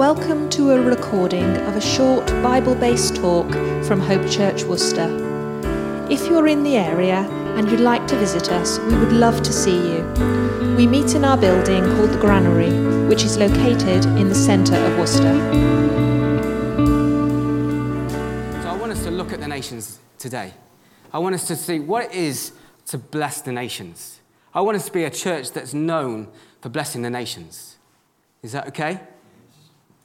Welcome to a recording of a short Bible based talk from Hope Church Worcester. If you're in the area and you'd like to visit us, we would love to see you. We meet in our building called the Granary, which is located in the centre of Worcester. So I want us to look at the nations today. I want us to see what it is to bless the nations. I want us to be a church that's known for blessing the nations. Is that okay?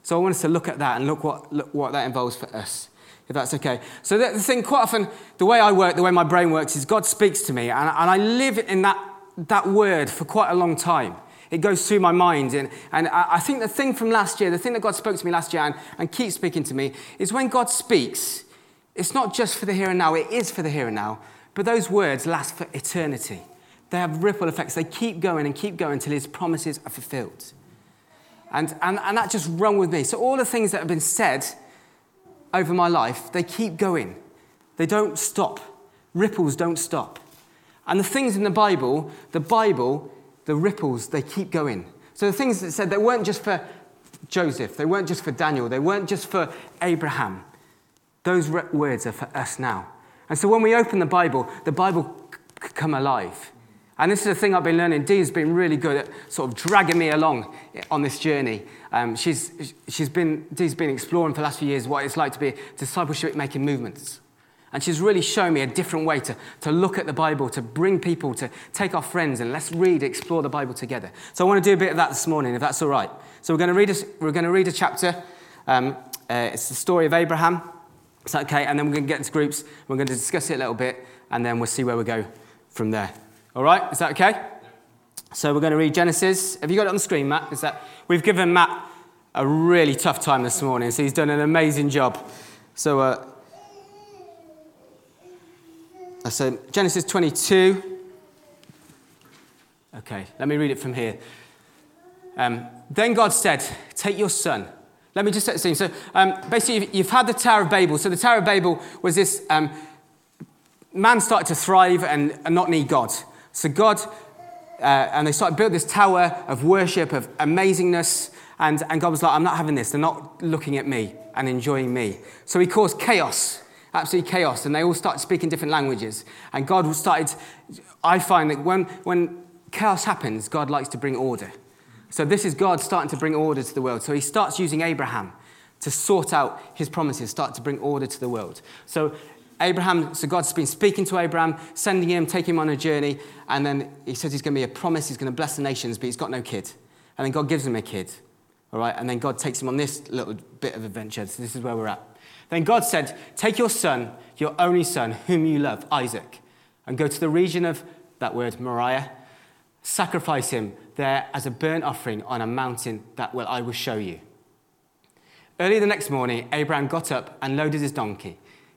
So I want us to look at that and look what, look what that involves for us, if that's okay. So the, thing, quite often, the way I work, the way my brain works, is God speaks to me, and, and I live in that, that word for quite a long time. It goes through my mind. And, and I think the thing from last year, the thing that God spoke to me last year and, and keeps speaking to me, is when God speaks, it's not just for the here and now, it is for the here and now, but those words last for eternity. They have ripple effects. They keep going and keep going until his promises are fulfilled. And, and, and that just rung with me. So, all the things that have been said over my life, they keep going. They don't stop. Ripples don't stop. And the things in the Bible, the Bible, the ripples, they keep going. So, the things that said, they weren't just for Joseph, they weren't just for Daniel, they weren't just for Abraham. Those words are for us now. And so, when we open the Bible, the Bible c- come alive. And this is the thing I've been learning. Dee's been really good at sort of dragging me along on this journey. Um, she's, she's been, Dee's been exploring for the last few years what it's like to be discipleship making movements. And she's really shown me a different way to, to look at the Bible, to bring people, to take our friends and let's read, explore the Bible together. So I want to do a bit of that this morning, if that's all right. So we're going to read a, we're going to read a chapter. Um, uh, it's the story of Abraham. Is that okay? And then we're going to get into groups. We're going to discuss it a little bit, and then we'll see where we go from there. All right, is that okay? So we're going to read Genesis. Have you got it on the screen, Matt? Is that we've given Matt a really tough time this morning, so he's done an amazing job. So, uh, so Genesis 22. Okay, let me read it from here. Um, then God said, "Take your son." Let me just set the scene. So um, basically, you've had the Tower of Babel. So the Tower of Babel was this um, man started to thrive and, and not need God. So God, uh, and they started build this tower of worship, of amazingness, and, and God was like, I'm not having this. They're not looking at me and enjoying me. So he caused chaos, absolute chaos, and they all started speaking different languages. And God started, I find that when, when chaos happens, God likes to bring order. So this is God starting to bring order to the world. So he starts using Abraham to sort out his promises, start to bring order to the world. So Abraham, so God's been speaking to Abraham, sending him, taking him on a journey, and then he says he's going to be a promise, he's going to bless the nations, but he's got no kid. And then God gives him a kid, all right? And then God takes him on this little bit of adventure. So this is where we're at. Then God said, Take your son, your only son, whom you love, Isaac, and go to the region of that word, Moriah. Sacrifice him there as a burnt offering on a mountain that will I will show you. Early the next morning, Abraham got up and loaded his donkey.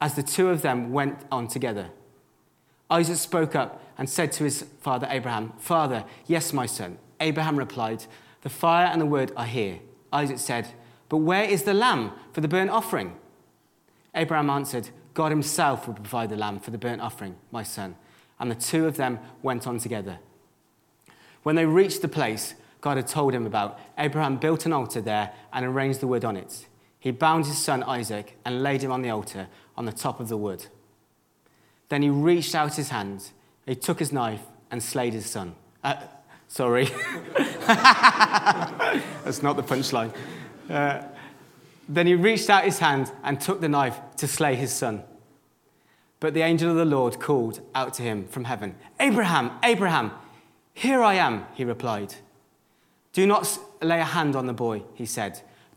as the two of them went on together. Isaac spoke up and said to his father Abraham, Father, yes, my son. Abraham replied, The fire and the wood are here. Isaac said, But where is the lamb for the burnt offering? Abraham answered, God himself will provide the lamb for the burnt offering, my son. And the two of them went on together. When they reached the place God had told him about, Abraham built an altar there and arranged the wood on it. He bound his son Isaac and laid him on the altar on the top of the wood. Then he reached out his hand, he took his knife and slayed his son. Uh, sorry. That's not the punchline. Uh, then he reached out his hand and took the knife to slay his son. But the angel of the Lord called out to him from heaven Abraham, Abraham, here I am, he replied. Do not lay a hand on the boy, he said.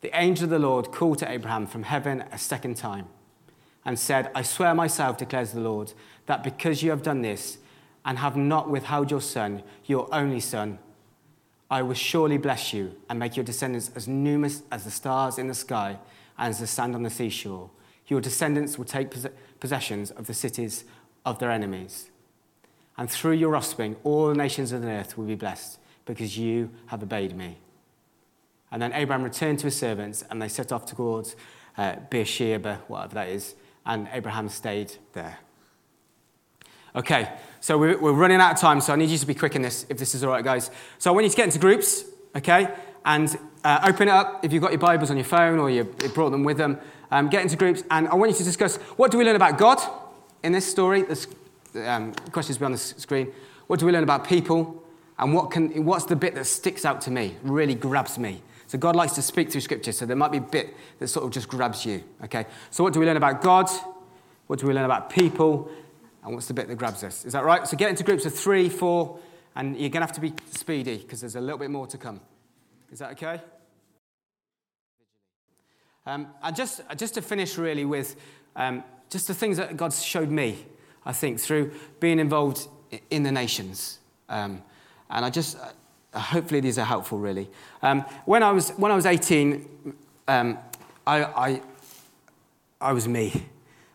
The angel of the Lord called to Abraham from heaven a second time and said, I swear myself, declares the Lord, that because you have done this and have not withheld your son, your only son, I will surely bless you and make your descendants as numerous as the stars in the sky and as the sand on the seashore. Your descendants will take possessions of the cities of their enemies. And through your offspring, all the nations of the earth will be blessed because you have obeyed me. And then Abraham returned to his servants and they set off towards uh, Beersheba, whatever that is, and Abraham stayed there. Okay, so we're, we're running out of time, so I need you to be quick in this, if this is all right, guys. So I want you to get into groups, okay, and uh, open it up if you've got your Bibles on your phone or you, brought them with them. Um, get into groups, and I want you to discuss what do we learn about God in this story? The um, questions will be on the screen. What do we learn about people? And what can, what's the bit that sticks out to me, really grabs me? So God likes to speak through Scripture, so there might be a bit that sort of just grabs you, okay? So what do we learn about God? What do we learn about people? And what's the bit that grabs us? Is that right? So get into groups of three, four, and you're going to have to be speedy because there's a little bit more to come. Is that okay? Um, and just, just to finish really with um, just the things that God showed me, I think, through being involved in the nations. Um, and I just, uh, hopefully these are helpful really. Um, when, I was, when I was 18, um, I, I, I was me.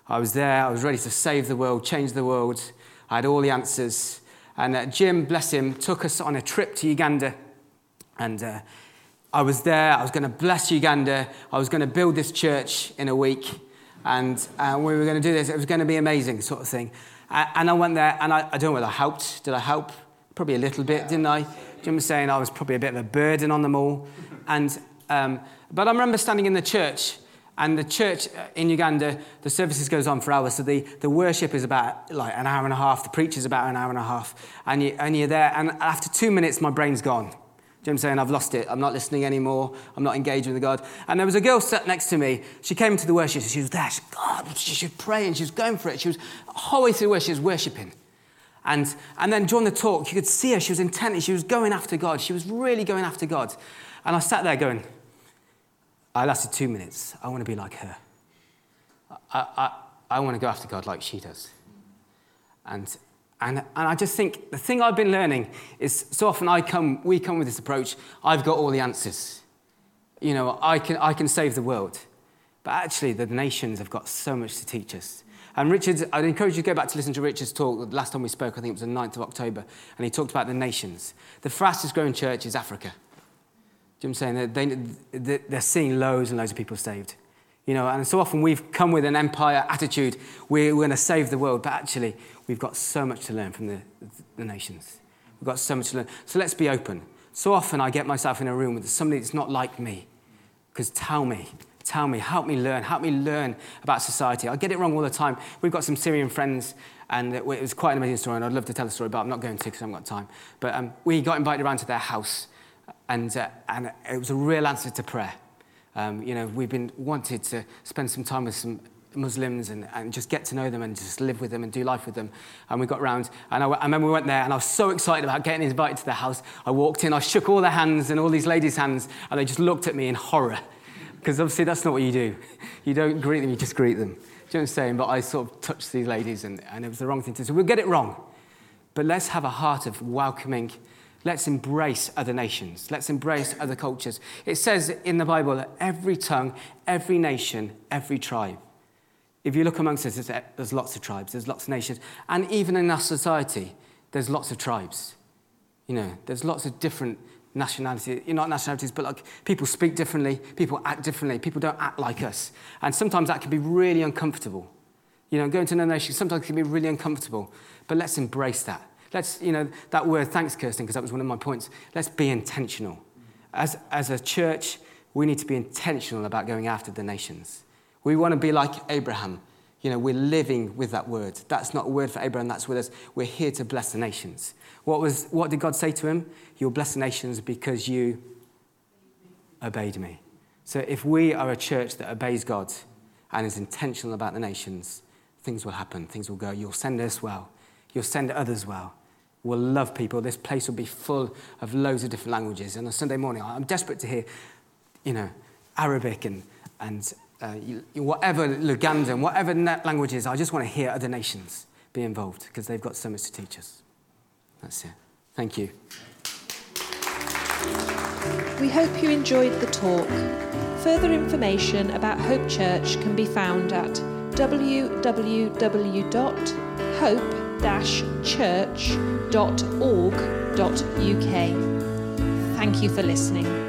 I was there, I was ready to save the world, change the world. I had all the answers. And uh, Jim, bless him, took us on a trip to Uganda. And uh, I was there, I was going to bless Uganda, I was going to build this church in a week. And uh, we were going to do this, it was going to be amazing, sort of thing. And I went there, and I, I don't know whether I helped. Did I help? Probably a little bit, didn't I? Was saying I was probably a bit of a burden on them all. And, um, but I remember standing in the church and the church uh, in Uganda, the services goes on for hours. So the, the worship is about like an hour and a half. The preacher's about an hour and a half. And, you, and you're there. And after two minutes, my brain's gone. Jim saying, I've lost it. I'm not listening anymore. I'm not engaging with God. And there was a girl sat next to me. She came into the worship. She was there. She, God, she should pray. And she was going for it. She was, the whole way through worship, she was worshiping. And, and then during the talk, you could see her. She was intent. She was going after God. She was really going after God. And I sat there going, I lasted two minutes. I want to be like her. I, I, I want to go after God like she does. And, and, and I just think the thing I've been learning is so often I come, we come with this approach I've got all the answers. You know, I can, I can save the world. But actually, the nations have got so much to teach us. And Richard, I'd encourage you to go back to listen to Richard's talk. The last time we spoke, I think it was the 9th of October, and he talked about the nations. The fastest growing church is Africa. Do you know what I'm saying? They, they're seeing loads and loads of people saved. You know, and so often we've come with an empire attitude. We're, we're going to save the world, but actually, we've got so much to learn from the, the nations. We've got so much to learn. So let's be open. So often I get myself in a room with somebody that's not like me. Because tell me, tell me, help me learn, help me learn about society. I get it wrong all the time. We've got some Syrian friends, and it was quite an amazing story, and I'd love to tell the story, but I'm not going to because I haven't got time. But um, we got invited around to their house, and, uh, and it was a real answer to prayer. Um, you know, we've been wanted to spend some time with some Muslims and, and just get to know them and just live with them and do life with them. And we got round, and I, I remember we went there, and I was so excited about getting invited to their house. I walked in, I shook all their hands and all these ladies' hands, and they just looked at me in horror. Because obviously, that's not what you do. You don't greet them, you just greet them. Do you know what I'm saying? But I sort of touched these ladies, and, and it was the wrong thing to do. So we'll get it wrong. But let's have a heart of welcoming Let's embrace other nations. Let's embrace other cultures. It says in the Bible that every tongue, every nation, every tribe. If you look amongst us, uh, there's lots of tribes, there's lots of nations. And even in our society, there's lots of tribes. You know, there's lots of different nationalities, not nationalities, but like people speak differently, people act differently, people don't act like us. And sometimes that can be really uncomfortable. You know, going to another nation sometimes can be really uncomfortable. But let's embrace that. Let's, you know, that word, thanks, Kirsten, because that was one of my points. Let's be intentional. As, as a church, we need to be intentional about going after the nations. We want to be like Abraham. You know, we're living with that word. That's not a word for Abraham, that's with us. We're here to bless the nations. What, was, what did God say to him? You'll bless the nations because you obeyed me. So if we are a church that obeys God and is intentional about the nations, things will happen, things will go. You'll send us well, you'll send others well. We'll love people. This place will be full of loads of different languages. And on Sunday morning, I'm desperate to hear, you know, Arabic and, and uh, whatever Lugandan, whatever languages. I just want to hear other nations be involved because they've got so much to teach us. That's it. Thank you. We hope you enjoyed the talk. Further information about Hope Church can be found at www.hope-church.org.uk. Thank you for listening.